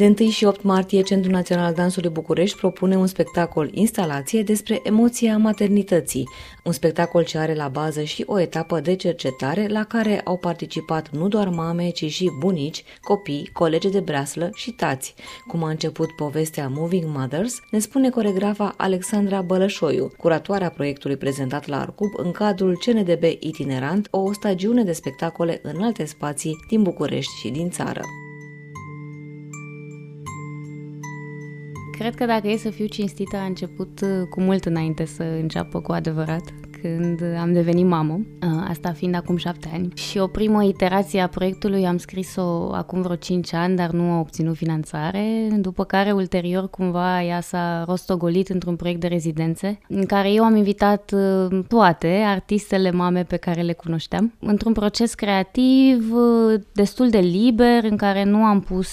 De 1 și 8 martie, Centrul Național al Dansului București propune un spectacol instalație despre emoția maternității, un spectacol ce are la bază și o etapă de cercetare la care au participat nu doar mame, ci și bunici, copii, colegi de breaslă și tați. Cum a început povestea Moving Mothers, ne spune coregrafa Alexandra Bălășoiu, curatoarea proiectului prezentat la Arcub în cadrul CNDB Itinerant, o stagiune de spectacole în alte spații din București și din țară. Cred că dacă e să fiu cinstită, a început uh, cu mult înainte să înceapă cu adevărat când am devenit mamă, uh, asta fiind acum șapte ani. Și o primă iterație a proiectului am scris-o acum vreo cinci ani, dar nu a obținut finanțare, după care ulterior cumva ea s-a rostogolit într-un proiect de rezidențe, în care eu am invitat uh, toate artistele mame pe care le cunoșteam, într-un proces creativ uh, destul de liber, în care nu am pus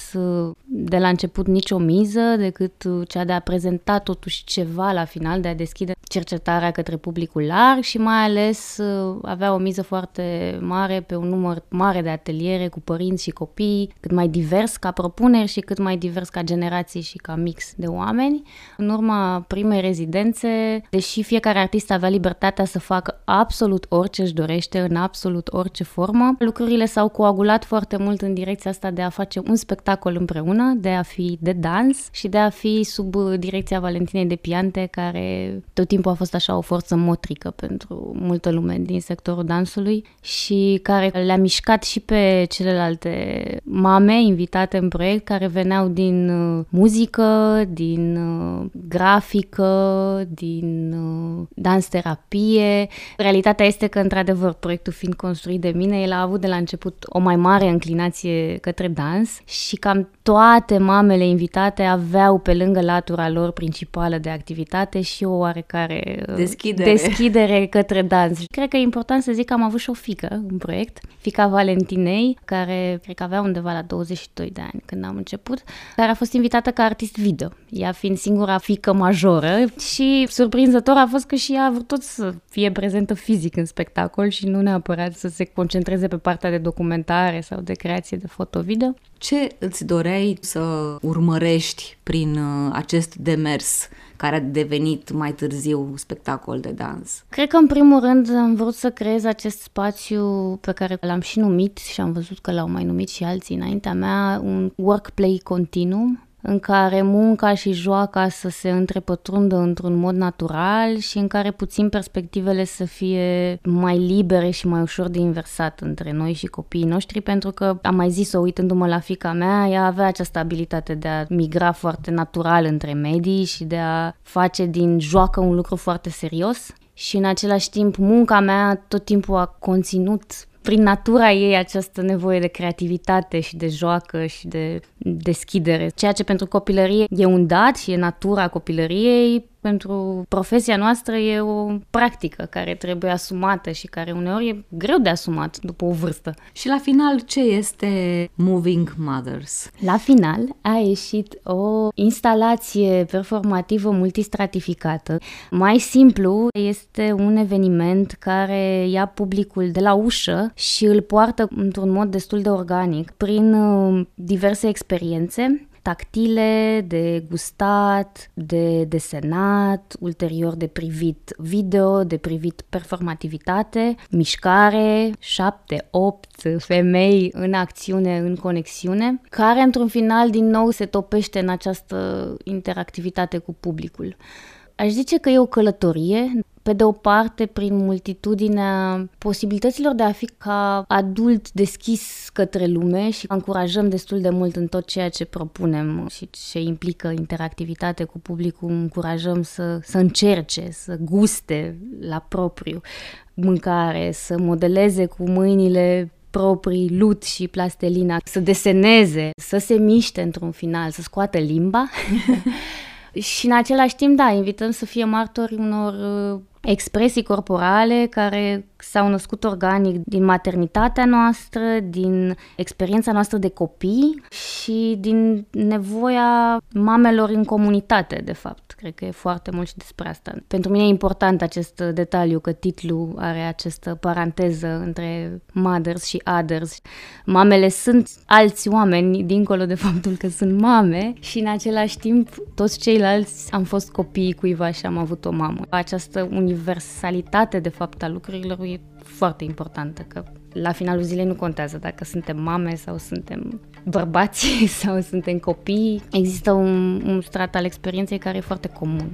de la început nicio miză decât cea de a prezenta totuși ceva la final, de a deschide cercetarea către publicul larg, mari și mai ales uh, avea o miză foarte mare pe un număr mare de ateliere cu părinți și copii, cât mai divers ca propuneri și cât mai divers ca generații și ca mix de oameni. În urma primei rezidențe, deși fiecare artist avea libertatea să facă absolut orice își dorește, în absolut orice formă, lucrurile s-au coagulat foarte mult în direcția asta de a face un spectacol împreună, de a fi de dans și de a fi sub direcția Valentinei de Piante, care tot timpul a fost așa o forță motrică pe pentru multă lume din sectorul dansului și care le-a mișcat și pe celelalte mame invitate în proiect care veneau din uh, muzică, din uh, grafică, din uh, dans terapie. Realitatea este că, într-adevăr, proiectul fiind construit de mine, el a avut de la început o mai mare înclinație către dans și cam toate mamele invitate aveau pe lângă latura lor principală de activitate și o oarecare deschidere, deschidere către dans. Cred că e important să zic că am avut și o fică în proiect, fica Valentinei, care cred că avea undeva la 22 de ani când am început, care a fost invitată ca artist video, ea fiind singura fică majoră și surprinzător a fost că și ea a vrut tot să fie prezentă fizic în spectacol și nu neapărat să se concentreze pe partea de documentare sau de creație de foto-video. Ce îți doreai să urmărești prin uh, acest demers care a devenit mai târziu spectacol de dans? Cred că în primul rând am vrut să creez acest spațiu pe care l-am și numit și am văzut că l-au mai numit și alții înaintea mea, un work-play continuu, în care munca și joaca să se întrepătrundă într-un mod natural și în care puțin perspectivele să fie mai libere și mai ușor de inversat între noi și copiii noștri, pentru că, am mai zis-o uitându-mă la fica mea, ea avea această abilitate de a migra foarte natural între medii și de a face din joacă un lucru foarte serios. Și în același timp munca mea tot timpul a conținut prin natura ei această nevoie de creativitate și de joacă și de deschidere. Ceea ce pentru copilărie e un dat și e natura copilăriei, pentru profesia noastră e o practică care trebuie asumată și care uneori e greu de asumat după o vârstă. Și la final, ce este Moving Mothers? La final a ieșit o instalație performativă multistratificată. Mai simplu, este un eveniment care ia publicul de la ușă și îl poartă într-un mod destul de organic prin uh, diverse experiențe tactile, de gustat, de desenat, ulterior de privit video, de privit performativitate, mișcare, șapte, opt femei în acțiune, în conexiune, care într-un final din nou se topește în această interactivitate cu publicul. Aș zice că e o călătorie, pe de o parte prin multitudinea posibilităților de a fi ca adult deschis către lume și încurajăm destul de mult în tot ceea ce propunem și ce implică interactivitate cu publicul, încurajăm să, să încerce, să guste la propriu mâncare, să modeleze cu mâinile proprii lut și plastelina, să deseneze, să se miște într-un final, să scoată limba. și în același timp, da, invităm să fie martori unor uh, expresii corporale care s-au născut organic din maternitatea noastră, din experiența noastră de copii și din nevoia mamelor în comunitate, de fapt. Cred că e foarte mult și despre asta. Pentru mine e important acest detaliu că titlul are această paranteză între mothers și others. Mamele sunt alți oameni, dincolo de faptul că sunt mame și în același timp toți ceilalți am fost copii cuiva și am avut o mamă. Această universalitate de fapt a lucrurilor e foarte importantă, că la finalul zilei nu contează dacă suntem mame sau suntem bărbați sau suntem copii. Există un, un strat al experienței care e foarte comun.